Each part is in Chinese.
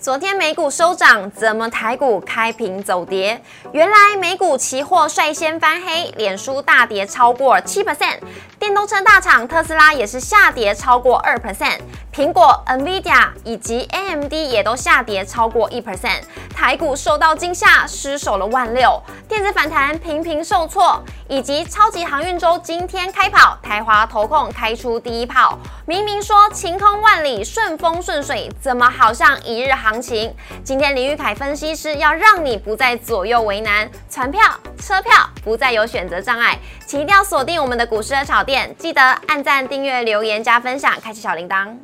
昨天美股收涨，怎么台股开平走跌？原来美股期货率先翻黑，脸书大跌超过七 percent，电动车大厂特斯拉也是下跌超过二 percent，苹果、NVIDIA 以及 AMD 也都下跌超过一 percent，台股受到惊吓，失守了万六，电子反弹频频受挫，以及超级航运周今天开跑，台华投控开出第一炮，明明说晴空万里、顺风顺水，怎么好像一日？行情，今天林玉凯分析师要让你不再左右为难，船票、车票不再有选择障碍，请一定要锁定我们的股市的炒店，记得按赞、订阅、留言、加分享，开启小铃铛。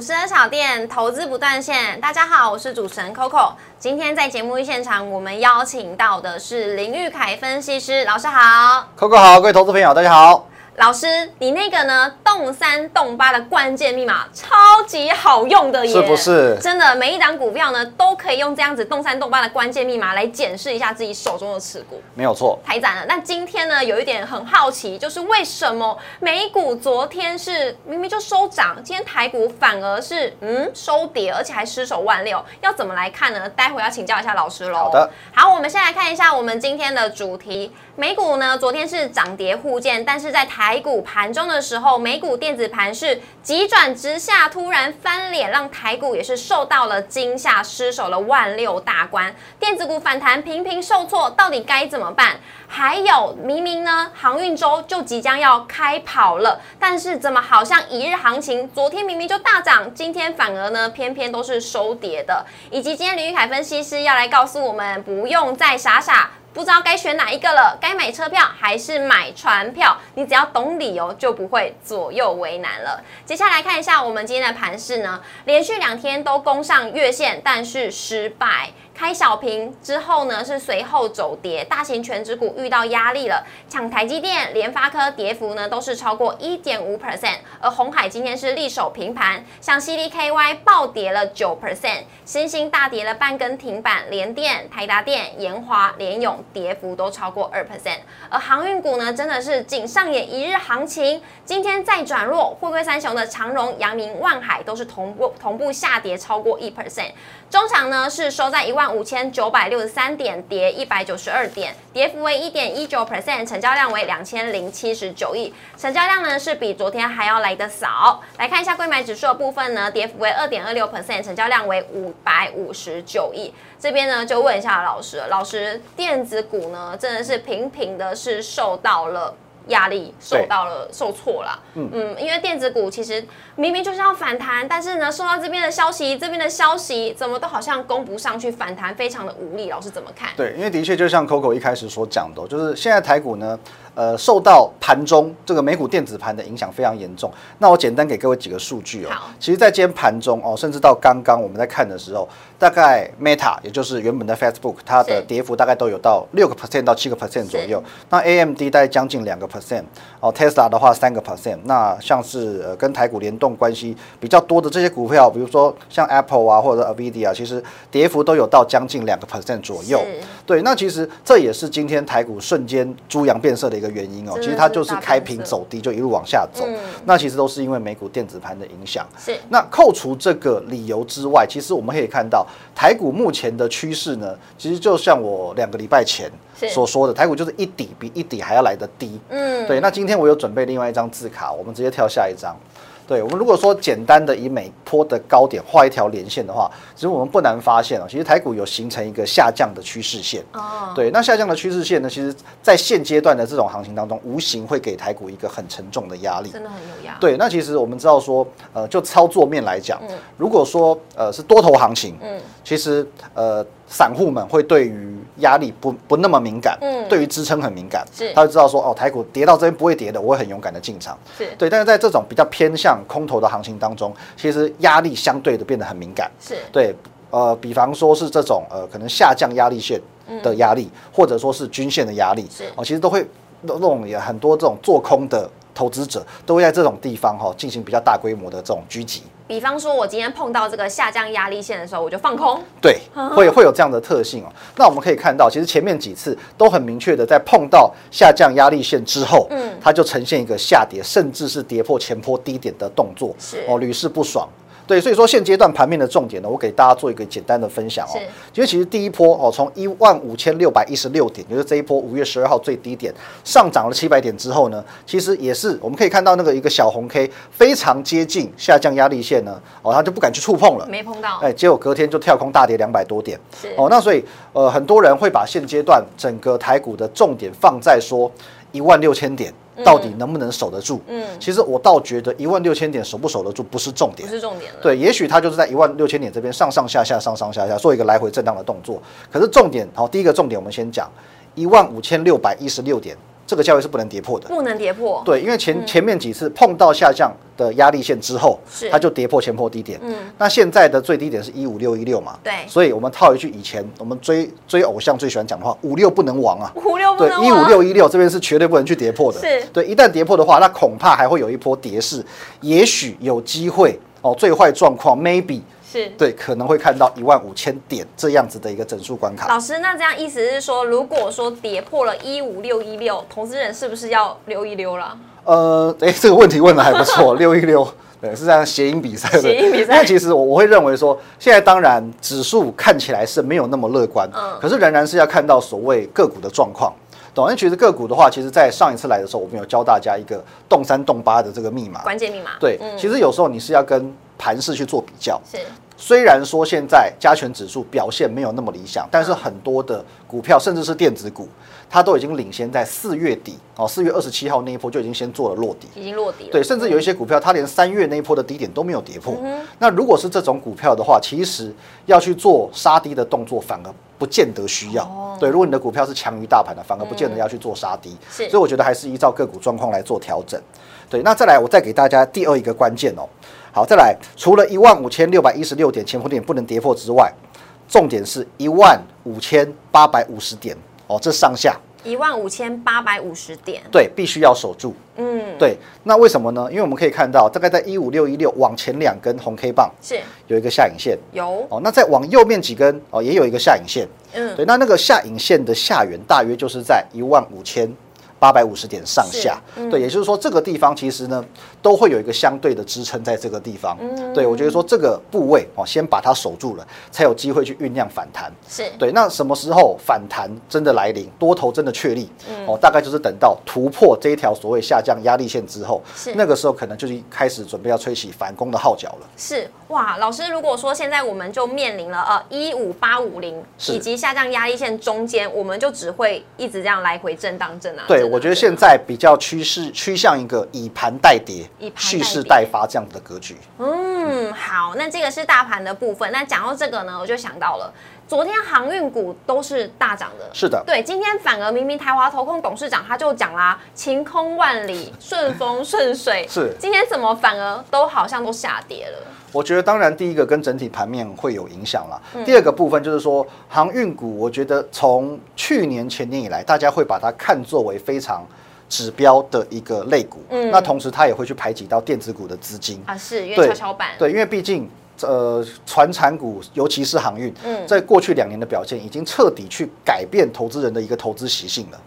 股市的炒店，投资不断线。大家好，我是主持人 Coco。今天在节目现场，我们邀请到的是林玉凯分析师老师好，Coco 好，各位投资朋友大家好。老师，你那个呢？动三动八的关键密码超级好用的耶，是不是？真的，每一档股票呢都可以用这样子动三动八的关键密码来检视一下自己手中的持股，没有错，太赞了。那今天呢，有一点很好奇，就是为什么美股昨天是明明就收涨，今天台股反而是嗯收跌，而且还失守万六，要怎么来看呢？待会要请教一下老师喽。好的，好，我们先来看一下我们今天的主题。美股呢，昨天是涨跌互见，但是在台台股盘中的时候，美股电子盘是急转直下，突然翻脸，让台股也是受到了惊吓，失守了万六大关，电子股反弹频频受挫，到底该怎么办？还有明明呢，航运周就即将要开跑了，但是怎么好像一日行情，昨天明明就大涨，今天反而呢，偏偏都是收跌的，以及今天林玉凯分析师要来告诉我们，不用再傻傻。不知道该选哪一个了，该买车票还是买船票？你只要懂理由，就不会左右为难了。接下来看一下我们今天的盘势呢，连续两天都攻上月线，但是失败。开小平之后呢，是随后走跌，大型全指股遇到压力了，抢台积电、联发科跌幅呢都是超过一点五 percent，而红海今天是力守平盘，像 CDKY 暴跌了九 percent，新兴大跌了半根停板，联电、台达电、研华、联永跌幅都超过二 percent，而航运股呢真的是仅上演一日行情，今天再转弱，汇贵三雄的长荣、阳明、万海都是同步同步下跌超过一 percent，中场呢是收在一万。五千九百六十三点，跌一百九十二点，跌幅为一点一九 percent，成交量为两千零七十九亿，成交量呢是比昨天还要来的少。来看一下贵买指数的部分呢，跌幅为二点二六 percent，成交量为五百五十九亿。这边呢就问一下老师，老师，电子股呢真的是频频的是受到了。压力受到了受挫了，嗯嗯，因为电子股其实明明就是要反弹，但是呢，受到这边的消息，这边的消息怎么都好像攻不上去，反弹非常的无力。老师怎么看？对，因为的确就像 Coco 一开始所讲的，就是现在台股呢。呃，受到盘中这个美股电子盘的影响非常严重。那我简单给各位几个数据哦。其实，在今天盘中哦，甚至到刚刚我们在看的时候，大概 Meta 也就是原本的 Facebook，它的跌幅大概都有到六个 percent 到七个 percent 左右。那 AMD 大概将近两个 percent 哦，Tesla 的话三个 percent。那像是呃跟台股联动关系比较多的这些股票，比如说像 Apple 啊或者 Nvidia，其实跌幅都有到将近两个 percent 左右。对，那其实这也是今天台股瞬间猪羊变色的。一个原因哦，其实它就是开平走低，就一路往下走。那其实都是因为美股电子盘的影响。是。那扣除这个理由之外，其实我们可以看到台股目前的趋势呢，其实就像我两个礼拜前所说的，台股就是一底比一底还要来得低。嗯。对。那今天我有准备另外一张字卡，我们直接跳下一张。对我们如果说简单的以每波的高点画一条连线的话，其实我们不难发现啊，其实台股有形成一个下降的趋势线。哦，对，那下降的趋势线呢，其实在现阶段的这种行情当中，无形会给台股一个很沉重的压力。真的很有压。对，那其实我们知道说，呃，就操作面来讲，如果说呃是多头行情，嗯，其实呃。散户们会对于压力不不那么敏感，嗯，对于支撑很敏感，是，他就知道说，哦，台股跌到这边不会跌的，我会很勇敢的进场，是。对。但是在这种比较偏向空头的行情当中，其实压力相对的变得很敏感，是。对，呃，比方说是这种呃可能下降压力线的压力，或者说是均线的压力，是。哦，其实都会那种也很多这种做空的投资者都会在这种地方哈进行比较大规模的这种狙击。比方说，我今天碰到这个下降压力线的时候，我就放空。对，会会有这样的特性哦。那我们可以看到，其实前面几次都很明确的，在碰到下降压力线之后，嗯，它就呈现一个下跌，甚至是跌破前坡低点的动作，是哦，屡试不爽。对，所以说现阶段盘面的重点呢，我给大家做一个简单的分享哦。因为其实第一波哦，从一万五千六百一十六点，就是这一波五月十二号最低点上涨了七百点之后呢，其实也是我们可以看到那个一个小红 K 非常接近下降压力线呢，哦，它就不敢去触碰了，没碰到，哎，结果隔天就跳空大跌两百多点，哦，那所以呃，很多人会把现阶段整个台股的重点放在说一万六千点。到底能不能守得住？嗯，其实我倒觉得一万六千点守不守得住不是重点，不是重点对，也许它就是在一万六千点这边上上下下、上上下下做一个来回震荡的动作。可是重点，好，第一个重点我们先讲一万五千六百一十六点。这个价位是不能跌破的，不能跌破。对，因为前前面几次碰到下降的压力线之后，它就跌破前破低点。嗯，那现在的最低点是一五六一六嘛？对，所以我们套一句以前我们追追偶像最喜欢讲的话，五六不能亡啊！五六不能亡。对，一五六一六这边是绝对不能去跌破的。是，对，一旦跌破的话，那恐怕还会有一波跌势，也许有机会哦。最坏状况，maybe。是对，可能会看到一万五千点这样子的一个整数关卡。老师，那这样意思是说，如果说跌破了一五六一六，投资人是不是要溜一溜了？呃，哎，这个问题问的还不错，溜一溜，对，是这样谐音比赛的。谐音比赛。那其实我我会认为说，现在当然指数看起来是没有那么乐观，嗯，可是仍然是要看到所谓个股的状况。懂？因为其实个股的话，其实，在上一次来的时候，我们有教大家一个动三动八的这个密码，关键密码。对，其实有时候你是要跟盘势去做比较。是。虽然说现在加权指数表现没有那么理想，但是很多的股票，甚至是电子股，它都已经领先在四月底哦，四月二十七号那一波就已经先做了落底，已经落底了。对，甚至有一些股票，它连三月那一波的低点都没有跌破。那如果是这种股票的话，其实要去做杀低的动作，反而不见得需要。对，如果你的股票是强于大盘的，反而不见得要去做杀低。所以我觉得还是依照个股状况来做调整。对，那再来，我再给大家第二一个关键哦。好，再来，除了一万五千六百一十六点前坡点不能跌破之外，重点是一万五千八百五十点哦，这上下一万五千八百五十点，对，必须要守住。嗯，对，那为什么呢？因为我们可以看到，大概在一五六一六往前两根红 K 棒是有一个下影线，有哦，那再往右面几根哦，也有一个下影线。嗯，对，那那个下影线的下缘大约就是在一万五千。八百五十点上下，对，也就是说这个地方其实呢都会有一个相对的支撑在这个地方。对我觉得说这个部位哦，先把它守住了，才有机会去酝酿反弹。是对，那什么时候反弹真的来临，多头真的确立哦，大概就是等到突破这一条所谓下降压力线之后，是那个时候可能就是开始准备要吹起反攻的号角了。是哇，老师，如果说现在我们就面临了呃一五八五零以及下降压力线中间，我们就只会一直这样来回震荡震啊。对。我觉得现在比较趋势趋向一个以盘代跌、蓄势待发这样子的格局。嗯，好，那这个是大盘的部分。那讲到这个呢，我就想到了，昨天航运股都是大涨的。是的，对，今天反而明明台华投控董事长他就讲啦，晴空万里，顺风顺水。是，今天怎么反而都好像都下跌了？我觉得当然，第一个跟整体盘面会有影响啦。第二个部分就是说，航运股，我觉得从去年前年以来，大家会把它看作为非常指标的一个类股。嗯，那同时它也会去排挤到电子股的资金啊，是因为跷跷板。对，因为毕竟呃，船产股尤其是航运，在过去两年的表现已经彻底去改变投资人的一个投资习性了。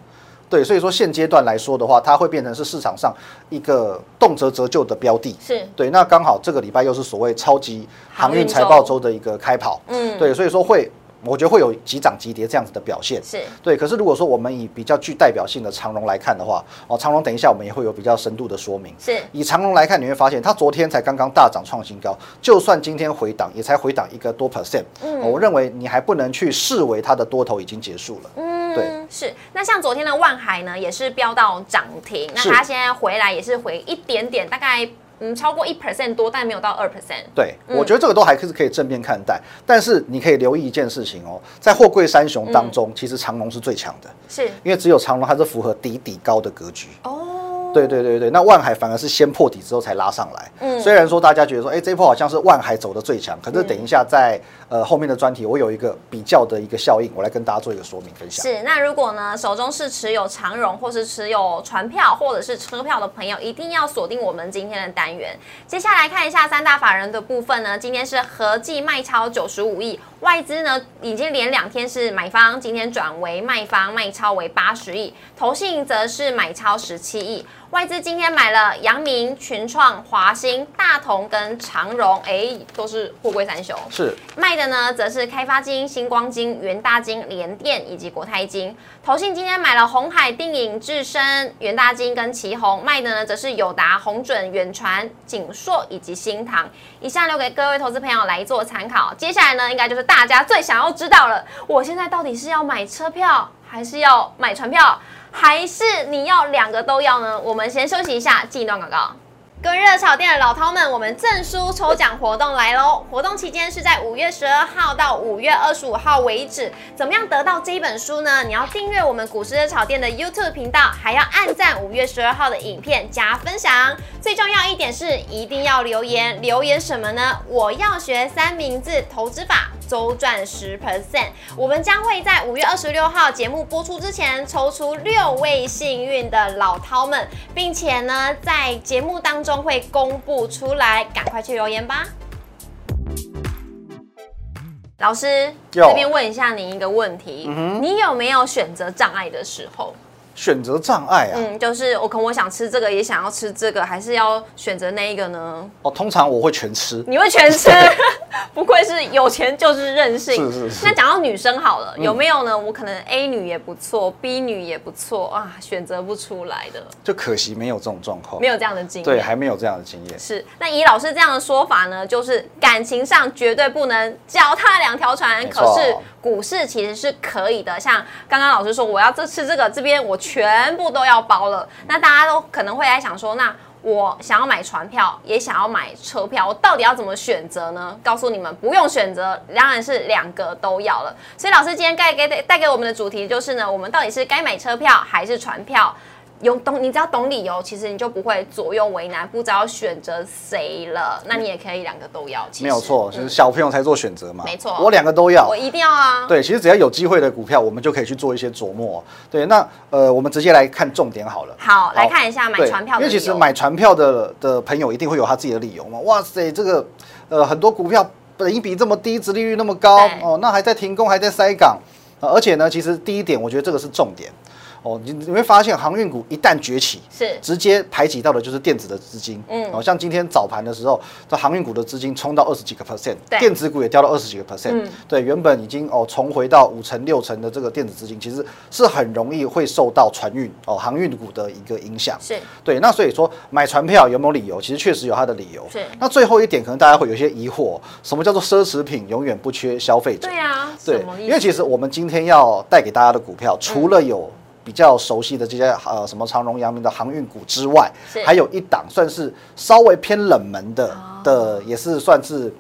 对，所以说现阶段来说的话，它会变成是市场上一个动辄折旧的标的。是对，那刚好这个礼拜又是所谓超级航运财报周的一个开跑。嗯，对，所以说会。我觉得会有急涨急跌这样子的表现，是对。可是如果说我们以比较具代表性的长龙来看的话，哦，长龙等一下我们也会有比较深度的说明。是以长龙来看，你会发现它昨天才刚刚大涨创新高，就算今天回档，也才回档一个多 percent。嗯，我认为你还不能去视为它的多头已经结束了。嗯，对，是。那像昨天的万海呢，也是飙到涨停，那它现在回来也是回一点点，大概。嗯，超过一 percent 多，但没有到二 percent。对，我觉得这个都还是可以正面看待。但是你可以留意一件事情哦，在货柜三雄当中，其实长隆是最强的，是因为只有长隆它是符合底底高的格局。哦，对对对对，那万海反而是先破底之后才拉上来。嗯，虽然说大家觉得说，哎，这波好像是万海走的最强，可是等一下在呃后面的专题，我有一个比较的一个效应，我来跟大家做一个说明分享。是，那如果呢手中是持有长荣或是持有船票或者是车票的朋友，一定要锁定我们今天的单元。接下来看一下三大法人的部分呢，今天是合计卖超九十五亿，外资呢已经连两天是买方，今天转为卖方，卖超为八十亿，投信则是买超十七亿。外资今天买了阳明、群创、华兴、大同跟长荣，哎，都是货柜三雄。是卖的呢，则是开发金、星光金、元大金、联电以及国泰金。投信今天买了红海、定影、智深、元大金跟旗宏，卖的呢，则是友达、宏准、远传、景硕以及新唐。以上留给各位投资朋友来做参考。接下来呢，应该就是大家最想要知道了，我现在到底是要买车票还是要买船票？还是你要两个都要呢？我们先休息一下，进一段广告。各位热炒店的老饕们，我们证书抽奖活动来喽！活动期间是在五月十二号到五月二十五号为止。怎么样得到这一本书呢？你要订阅我们股市热炒店的 YouTube 频道，还要按赞五月十二号的影片加分享。最重要一点是，一定要留言。留言什么呢？我要学三明治投资法。周赚十 percent，我们将会在五月二十六号节目播出之前抽出六位幸运的老饕们，并且呢，在节目当中会公布出来，赶快去留言吧。老师，这边问一下您一个问题，你有没有选择障碍的时候？选择障碍啊，嗯，就是我可能我想吃这个，也想要吃这个，还是要选择那一个呢？哦，通常我会全吃。你会全吃？不愧是有钱就是任性。是是是。那讲到女生好了，有没有呢？我可能 A 女也不错，B 女也不错啊，选择不出来的。就可惜没有这种状况，没有这样的经验。对，还没有这样的经验。是。那以老师这样的说法呢，就是感情上绝对不能脚踏两条船，可是股市其实是可以的。像刚刚老师说，我要这吃这个，这边我。全部都要包了，那大家都可能会来想说，那我想要买船票，也想要买车票，我到底要怎么选择呢？告诉你们，不用选择，当然是两个都要了。所以老师今天带给带给我们的主题就是呢，我们到底是该买车票还是船票？有懂，你只要懂理由，其实你就不会左右为难，不知道选择谁了。那你也可以两个都要，没有错，就是小朋友才做选择嘛。没错，我两个都要，我一定要啊。对，其实只要有机会的股票，我们就可以去做一些琢磨。对，那呃，我们直接来看重点好了。好，来看一下买船票，因为其实买船票的的朋友一定会有他自己的理由嘛。哇塞，这个呃很多股票本一比这么低，殖利率那么高哦，那还在停工，还在塞港，而且呢，其实第一点，我觉得这个是重点。哦，你你会发现航运股一旦崛起，是直接排挤到的就是电子的资金。嗯，哦，像今天早盘的时候，这航运股的资金冲到二十几个 percent，电子股也掉到二十几个 percent。嗯，对，原本已经哦重回到五成六成的这个电子资金，其实是很容易会受到船运哦航运股的一个影响。是，对，那所以说买船票有没有理由？其实确实有它的理由。是，那最后一点可能大家会有些疑惑，什么叫做奢侈品永远不缺消费者？对啊，对，因为其实我们今天要带给大家的股票，除了有比较熟悉的这些呃什么长荣、阳明的航运股之外，还有一档算是稍微偏冷门的的，也是算是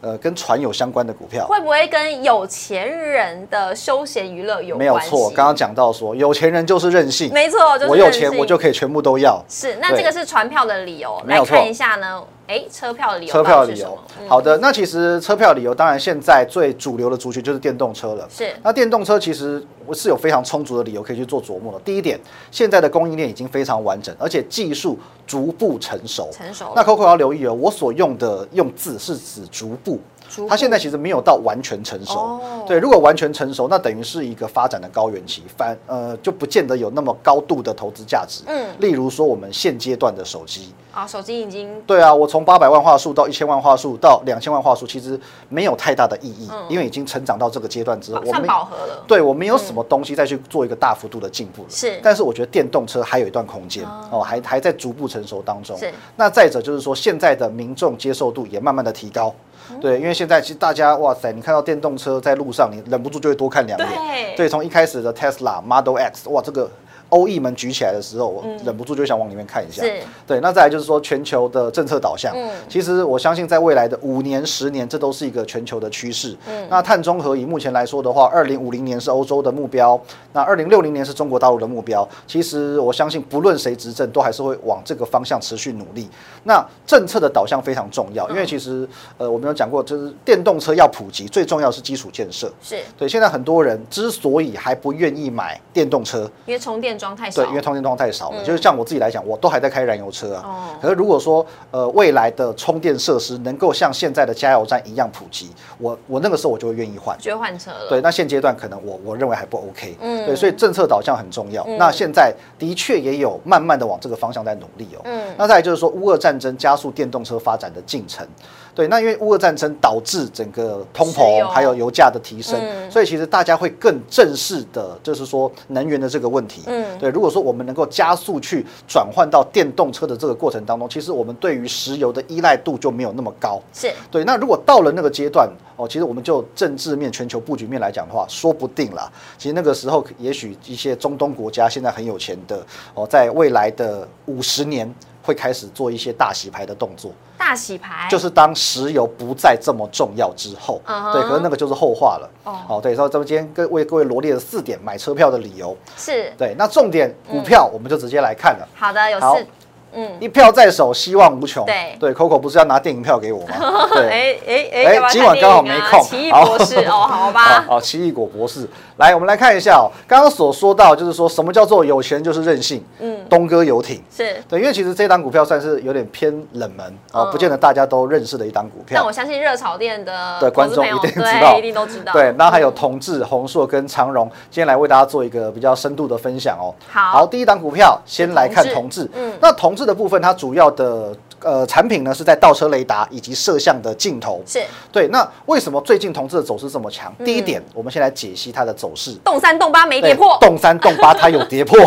呃跟船有相关的股票。会不会跟有钱人的休闲娱乐有？没有错，刚刚讲到说有钱人就是任性，没错，我有钱我就可以全部都要。是，那这个是船票的理由，来看一下呢。哎，车票的理由，车票的理由。好的，那其实车票理由，当然现在最主流的族群就是电动车了。是，那电动车其实我是有非常充足的理由可以去做琢磨的。第一点，现在的供应链已经非常完整，而且技术逐步成熟。成熟。那 Coco 要留意哦，我所用的用字是指逐步。它现在其实没有到完全成熟，对，如果完全成熟，那等于是一个发展的高原期，反呃就不见得有那么高度的投资价值。嗯，例如说我们现阶段的手机。啊，手机已经对啊，我从八百万画素到一千万画素到两千万画素，其实没有太大的意义，因为已经成长到这个阶段之后，我们饱和了，对我没有什么东西再去做一个大幅度的进步了。是，但是我觉得电动车还有一段空间哦，还还在逐步成熟当中。是，那再者就是说，现在的民众接受度也慢慢的提高。对，因为现在其实大家哇塞，你看到电动车在路上，你忍不住就会多看两眼。对，对，从一开始的 Tesla Model X，哇，这个欧意门举起来的时候，我忍不住就想往里面看一下。对。那再来就是说全球的政策导向，嗯，其实我相信在未来的五年、十年，这都是一个全球的趋势。嗯，那碳中和以目前来说的话，二零五零年是欧洲的目标，那二零六零年是中国大陆的目标。其实我相信，不论谁执政，都还是会往这个方向持续努力。那政策的导向非常重要，因为其实呃，我们有讲过，就是电动车要普及，最重要是基础建设。是对。现在很多人之所以还不愿意买电动车，因为充电桩太少。对，因为充电桩太少了。就是像我自己来讲，我都还在开燃油车啊。哦。可是如果说呃未来的充电设施能够像现在的加油站一样普及，我我那个时候我就会愿意换，就换车了。对，那现阶段可能我我认为还不 OK。嗯。对，所以政策导向很重要。那现在的确也有慢慢的往这个方向在努力哦。嗯。那再就是说，乌俄战争加速电动车发展的进程。对，那因为乌俄战争导致整个通膨还有油价的提升，所以其实大家会更正视的，就是说能源的这个问题。嗯，对，如果说我们能够加速去转换到电动车的这个过程当中，其实我们对于石油的依赖度就没有那么高。是对，那如果到了那个阶段哦，其实我们就政治面、全球布局面来讲的话，说不定啦。其实那个时候，也许一些中东国家现在很有钱的哦，在未来的五十年。会开始做一些大洗牌的动作，大洗牌就是当石油不再这么重要之后，对，可是那个就是后话了。哦，对，所以咱们今天跟为各位罗列了四点买车票的理由，是对。那重点股票我们就直接来看了。好的，有四。嗯，一票在手，希望无穷。对对，Coco 不是要拿电影票给我吗？对，哎哎哎，今晚刚好没空。奇异博士 哦，好吧。哦，奇异果博士，来，我们来看一下哦。刚刚所说到，就是说什么叫做有钱就是任性。嗯，东哥游艇是对，因为其实这档股票算是有点偏冷门啊，不见得大家都认识的一档股票。但我相信热炒店的的观众一定知道，一定都知道。对，那还有同志、宏硕跟长荣，今天来为大家做一个比较深度的分享哦。好，第一档股票先来看同志。嗯，那同志的部分，它主要的呃产品呢是在倒车雷达以及摄像的镜头，是对。那为什么最近同志的走势这么强？第一点，我们先来解析它的走势。动三动八没跌破，动三动八它有跌破。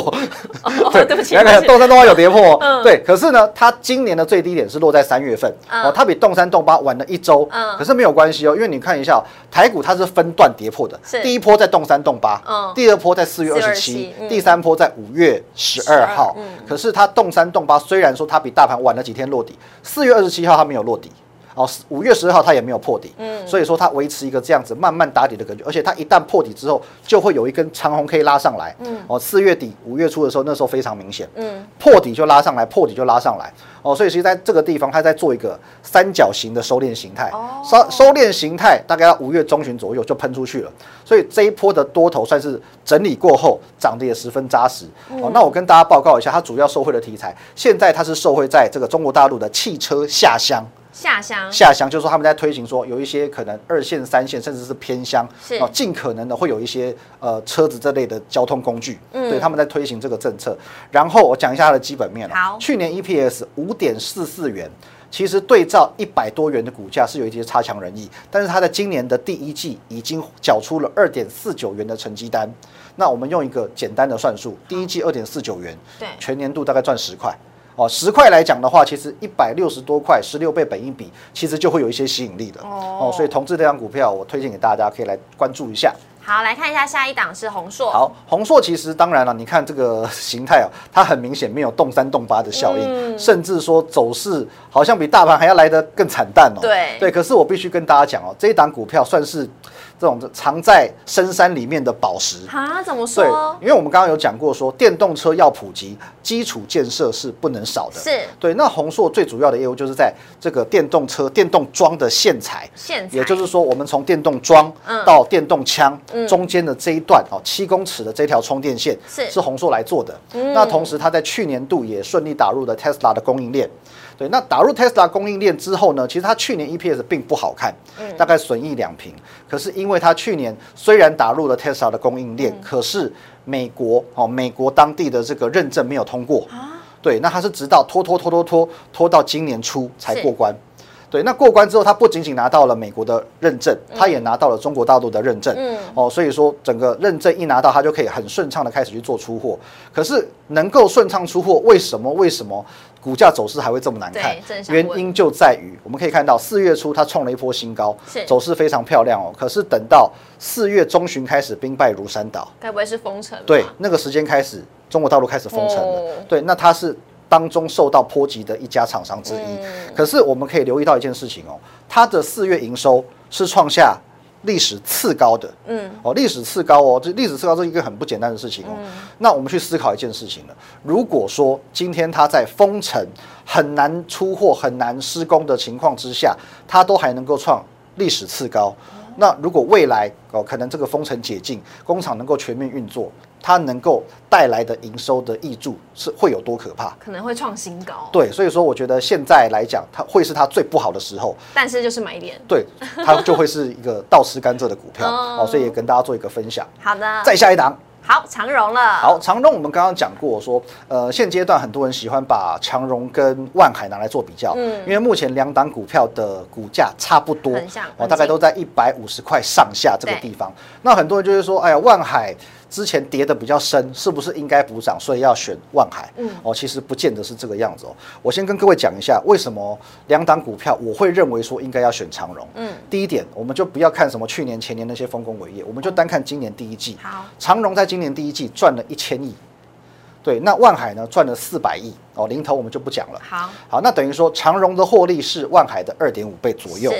对，对不起，动三动八有跌破。对，可是呢，它今年的最低点是落在三月份哦，它比动三动八晚了一周。嗯，可是没有关系哦，因为你看一下台股它是分段跌破的，第一波在动三动八，嗯，第二波在四月二十七，第三波在五月十二号。嗯，可是它动三动八虽然说它比大大盘晚了几天落四月二十七号它没有落底，哦，五月十二号它也没有破底，嗯，所以说它维持一个这样子慢慢打底的感觉，而且它一旦破底之后，就会有一根长红可以拉上来，嗯，哦，四月底五月初的时候，那时候非常明显，嗯，破底就拉上来，破底就拉上来，哦，所以其实在这个地方它在做一个三角形的收敛形态，收收敛形态大概要五月中旬左右就喷出去了，所以这一波的多头算是整理过后涨得也十分扎实，哦，那我跟大家报告一下，它主要受惠的题材，现在它是受惠在这个中国大陆的汽车下乡。下乡，下乡就是说他们在推行说有一些可能二线、三线甚至是偏乡，是哦，尽可能的会有一些呃车子这类的交通工具，嗯，对，他们在推行这个政策。然后我讲一下它的基本面了。好，去年 EPS 五点四四元，其实对照一百多元的股价是有一些差强人意，但是它在今年的第一季已经缴出了二点四九元的成绩单。那我们用一个简单的算术，第一季二点四九元，对，全年度大概赚十块。哦，十块来讲的话，其实一百六十多块，十六倍本一比，其实就会有一些吸引力的。哦，所以同志这张股票，我推荐给大家，可以来关注一下。好，来看一下下一档是宏硕。好，宏硕其实当然了，你看这个 形态啊，它很明显没有动三动八的效应，甚至说走势好像比大盘还要来得更惨淡哦。对对，可是我必须跟大家讲哦，这一档股票算是。这种藏在深山里面的宝石啊？怎么说？对，因为我们刚刚有讲过，说电动车要普及，基础建设是不能少的。是对。那宏硕最主要的业务就是在这个电动车电动桩的线材，线材，也就是说，我们从电动桩到电动枪中间的这一段哦，七公尺的这条充电线是是宏硕来做的。那同时，它在去年度也顺利打入了 Tesla 的供应链。对，那打入 Tesla 供应链之后呢，其实它去年 EPS 并不好看，大概损益两平。可是因为它去年虽然打入了 Tesla 的供应链，可是美国哦，美国当地的这个认证没有通过啊。对，那它是直到拖拖拖拖拖拖到今年初才过关。对，那过关之后，它不仅仅拿到了美国的认证，它也拿到了中国大陆的认证。嗯，哦，所以说整个认证一拿到，它就可以很顺畅的开始去做出货。可是能够顺畅出货，为什么？为什么？股价走势还会这么难看？原因就在于我们可以看到四月初它创了一波新高，走势非常漂亮哦。可是等到四月中旬开始兵败如山倒，该不会是封城？对，那个时间开始，中国大陆开始封城了。对，那它是当中受到波及的一家厂商之一。可是我们可以留意到一件事情哦，它的四月营收是创下。历史次高的，嗯，哦，历史次高哦，这历史次高是一个很不简单的事情哦。那我们去思考一件事情了，如果说今天它在封城很难出货、很难施工的情况之下，它都还能够创历史次高，那如果未来哦，可能这个封城解禁，工厂能够全面运作。它能够带来的营收的益助是会有多可怕？可能会创新高。对，所以说我觉得现在来讲，它会是它最不好的时候。但是就是买点。对，它就会是一个倒吃甘蔗的股票 哦，所以也跟大家做一个分享。好的，再下一档。好，长荣了。好，长荣我们刚刚讲过，说呃，现阶段很多人喜欢把长荣跟万海拿来做比较，嗯，因为目前两档股票的股价差不多，很像，哦，大概都在一百五十块上下这个地方。那很多人就是说，哎呀，万海。之前跌的比较深，是不是应该补涨？所以要选万海。嗯，哦，其实不见得是这个样子哦。我先跟各位讲一下，为什么两档股票我会认为说应该要选长荣。嗯，第一点，我们就不要看什么去年、前年那些丰功伟业，我们就单看今年第一季。好，长荣在今年第一季赚了一千亿。对，那万海呢赚了四百亿。哦，零头我们就不讲了。好，好，那等于说长荣的获利是万海的二点五倍左右。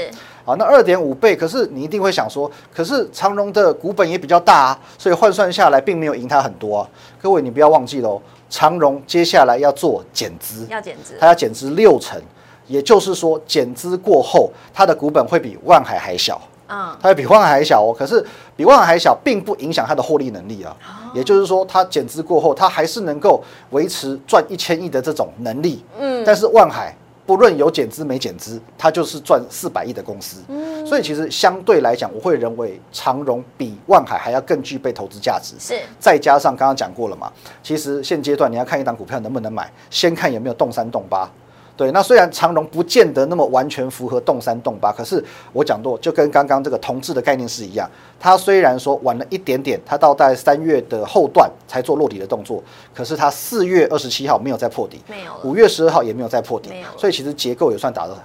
好，那二点五倍，可是你一定会想说，可是长荣的股本也比较大啊，所以换算下来并没有赢它很多啊。各位，你不要忘记喽，长荣接下来要做减资，要减资，它要减资六成，也就是说减资过后，它的股本会比万海还小。嗯，它比万海还小哦，可是比万海还小，并不影响它的获利能力啊。也就是说，它减资过后，它还是能够维持赚一千亿的这种能力。嗯，但是万海。不论有减资没减资，它就是赚四百亿的公司。嗯，所以其实相对来讲，我会认为长荣比万海还要更具备投资价值。是，再加上刚刚讲过了嘛，其实现阶段你要看一档股票能不能买，先看有没有动三动八。对，那虽然长荣不见得那么完全符合动三动八，可是我讲过，就跟刚刚这个同志的概念是一样。它虽然说晚了一点点，它到在三月的后段才做落底的动作，可是它四月二十七号没有再破底，没有，五月十二号也没有再破底，所以其实结构也算打的，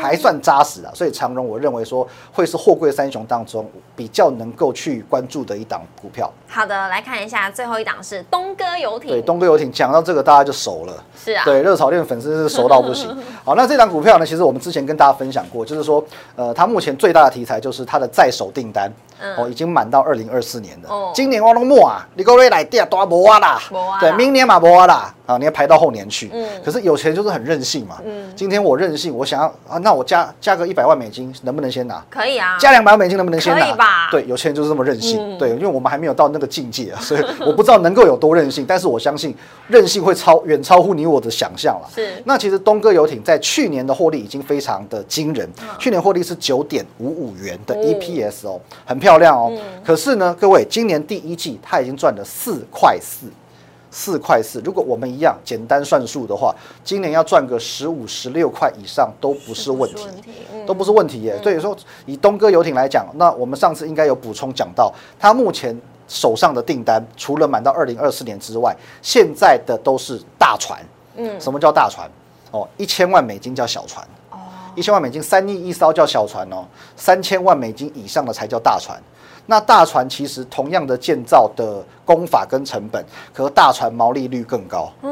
还算扎实啊。所以长荣我认为说会是货柜三雄当中比较能够去关注的一档股票。好的，来看一下最后一档是东哥游艇。对，东哥游艇讲到这个大家就熟了，是啊，对，热炒店粉丝是熟到不行。好，那这档股票呢，其实我们之前跟大家分享过，就是说，呃，它目前最大的题材就是它的在手订单。哦，已经满到二零二四年了。哦，今年我都末啊，你各位来电多无啊啦。对，明年嘛无啊啦。啊，你要排到后年去。嗯。可是有钱就是很任性嘛。嗯。今天我任性，我想要啊，那我加加个一百万美金，能不能先拿？可以啊。加两百万美金能不能先拿？可以吧。对，有钱人就是这么任性。对，因为我们还没有到那个境界啊，所以我不知道能够有多任性。但是我相信任性会超远超乎你我的想象了。是。那其实东哥游艇在去年的获利已经非常的惊人，去年获利是九点五五元的 EPS 哦，很漂亮哦。可是呢，各位，今年第一季它已经赚了四块四，四块四。如果我们一样简单算数的话，今年要赚个十五、十六块以上都不是问题，都不是问题耶。所以说，以东哥游艇来讲，那我们上次应该有补充讲到，它目前手上的订单除了满到二零二四年之外，现在的都是大船。嗯，什么叫大船？哦，一千万美金叫小船。哦，一千万美金三亿一艘叫小船哦，三千万美金以上的才叫大船。那大船其实同样的建造的工法跟成本，可是大船毛利率更高。嗯，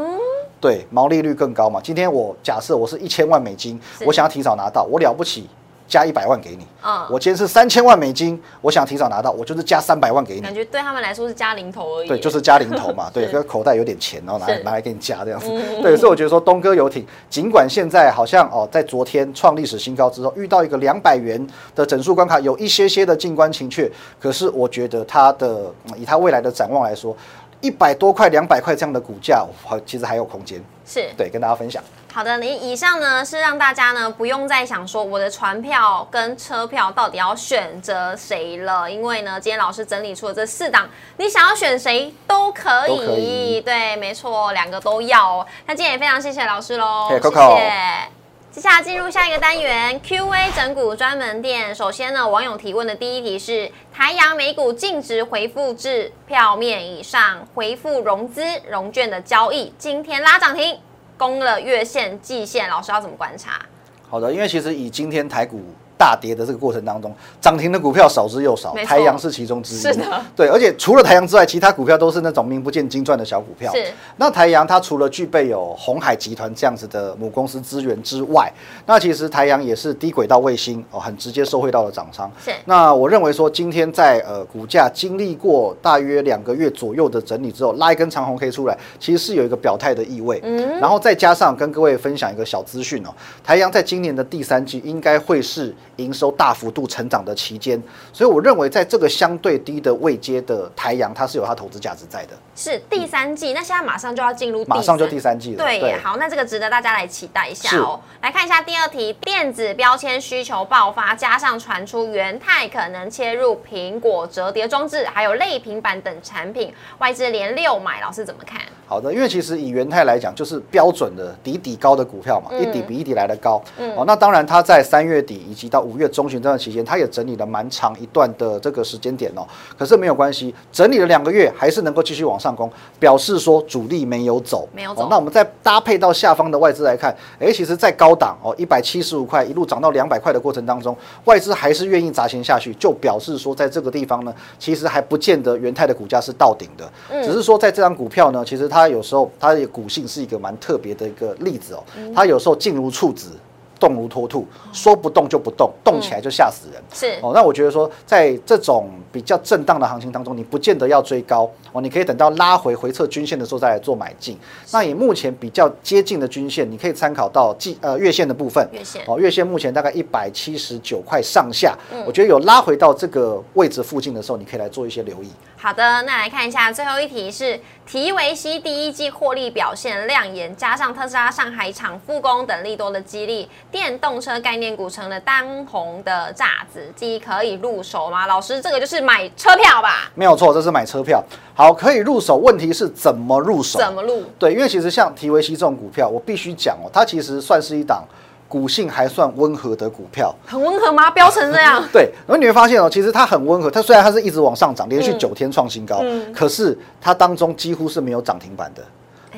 对，毛利率更高嘛。今天我假设我是一千万美金，我想要提早拿到，我了不起。加一百万给你啊！我今天是三千万美金，我想提早拿到，我就是加三百万给你。感觉对他们来说是加零头而已。对，就是加零头嘛。对，个口袋有点钱，然后拿拿来给你加这样子。对，所以我觉得说东哥游艇，尽管现在好像哦，在昨天创历史新高之后，遇到一个两百元的整数关卡，有一些些的静观情却，可是我觉得它的以它未来的展望来说，一百多块、两百块这样的股价，其实还有空间。是对，跟大家分享。好的，你以上呢是让大家呢不用再想说我的船票跟车票到底要选择谁了，因为呢今天老师整理出了这四档，你想要选谁都可以。对，没错，两个都要。那今天也非常谢谢老师喽，谢谢。接下来进入下一个单元 Q&A 整股专门店。首先呢，网友提问的第一题是：台阳美股净值回复至票面以上，回复融资融券的交易，今天拉涨停。攻了月线、季线，老师要怎么观察？好的，因为其实以今天台股。大跌的这个过程当中，涨停的股票少之又少，台阳是其中之一。是的，对，而且除了台阳之外，其他股票都是那种名不见经传的小股票。是。那台阳它除了具备有红海集团这样子的母公司资源之外，那其实台阳也是低轨道卫星哦，很直接受惠到了涨仓。是。那我认为说，今天在呃股价经历过大约两个月左右的整理之后，拉一根长红 K 出来，其实是有一个表态的意味。嗯。然后再加上跟各位分享一个小资讯哦，台阳在今年的第三季应该会是营收大幅。度成长的期间，所以我认为在这个相对低的位阶的台阳，它是有它投资价值在的。是第三季，那现在马上就要进入，马上就第三季了。对，好，那这个值得大家来期待一下哦。来看一下第二题，电子标签需求爆发，加上传出元泰可能切入苹果折叠装置，还有类平板等产品，外资连六买，老师怎么看？好的，因为其实以元泰来讲，就是标准的底底高的股票嘛，一底比一底来的高。哦，那当然它在三月底以及到五月中旬这段期间，它也整理了蛮长一段的这个时间点哦。可是没有关系，整理了两个月，还是能够继续往上攻，表示说主力没有走。没有走。那我们再搭配到下方的外资来看，哎，其实，在高档哦，一百七十五块一路涨到两百块的过程当中，外资还是愿意砸钱下去，就表示说在这个地方呢，其实还不见得元泰的股价是到顶的，只是说在这张股票呢，其实它。它有时候它的股性是一个蛮特别的一个例子哦，它有时候静如处子。动如脱兔，说不动就不动，动起来就吓死人。是哦，那我觉得说，在这种比较震荡的行情当中，你不见得要追高哦，你可以等到拉回回测均线的时候再来做买进。那以目前比较接近的均线，你可以参考到季呃月线的部分。月线哦，月线目前大概一百七十九块上下，我觉得有拉回到这个位置附近的时候，你可以来做一些留意。好的，那来看一下最后一题是提维西第一季获利表现亮眼，加上特斯拉上海厂复工等利多的激励。电动车概念股成了当红的炸子鸡，可以入手吗？老师，这个就是买车票吧？没有错，这是买车票。好，可以入手。问题是怎么入手？怎么入？对，因为其实像提维西这种股票，我必须讲哦，它其实算是一档股性还算温和的股票。很温和吗？飙成这样？对。然后你会发现哦，其实它很温和。它虽然它是一直往上涨，连续九天创新高，可是它当中几乎是没有涨停板的。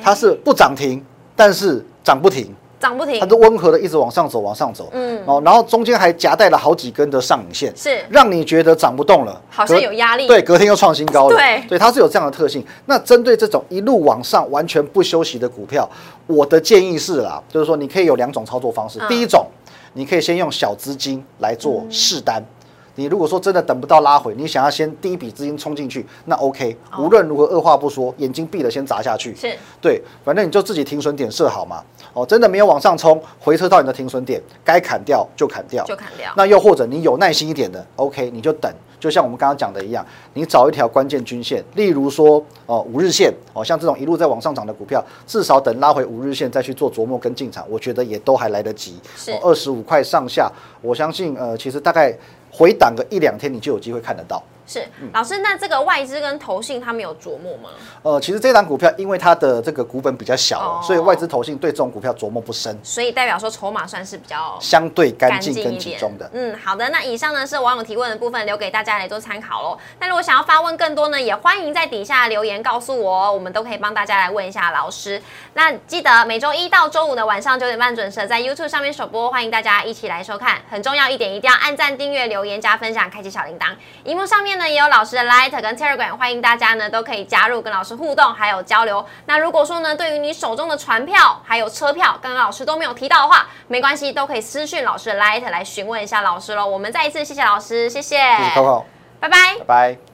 它是不涨停，但是涨不停。涨不停，它是温和的一直往上走，往上走，嗯，哦，然后中间还夹带了好几根的上影线，是。让你觉得涨不动了，好像有压力，对，隔天又创新高了，对，对，它是有这样的特性。那针对这种一路往上完全不休息的股票，我的建议是啦，就是说你可以有两种操作方式，第一种，你可以先用小资金来做试单。你如果说真的等不到拉回，你想要先第一笔资金冲进去，那 OK，无论如何二话不说，眼睛闭了先砸下去。是，对，反正你就自己停损点设好嘛。哦，真的没有往上冲，回撤到你的停损点，该砍掉就砍掉，就砍掉。那又或者你有耐心一点的，OK，你就等，就像我们刚刚讲的一样，你找一条关键均线，例如说哦五日线，哦像这种一路在往上涨的股票，至少等拉回五日线再去做琢磨跟进场，我觉得也都还来得及。是二十五块上下，我相信呃其实大概。回档个一两天，你就有机会看得到。是老师，那这个外资跟投信他们有琢磨吗？呃，其实这档股票因为它的这个股本比较小，所以外资投信对这种股票琢磨不深。所以代表说筹码算是比较相对干净跟集中的。嗯，好的。那以上呢是网友提问的部分，留给大家来做参考喽。那如果想要发问更多呢，也欢迎在底下留言告诉我，我们都可以帮大家来问一下老师。那记得每周一到周五的晚上九点半准时在 YouTube 上面首播，欢迎大家一起来收看。很重要一点，一定要按赞、订阅、留言、加分享、开启小铃铛。荧幕上面呢也有老师的 Light 跟 Telegram，欢迎大家呢都可以加入跟老师互动还有交流。那如果说呢，对于你手中的船票还有车票，刚刚老师都没有提到的话，没关系，都可以私讯老师的 Light 来询问一下老师喽。我们再一次谢谢老师，谢谢，谢谢 Coco，拜拜，拜拜。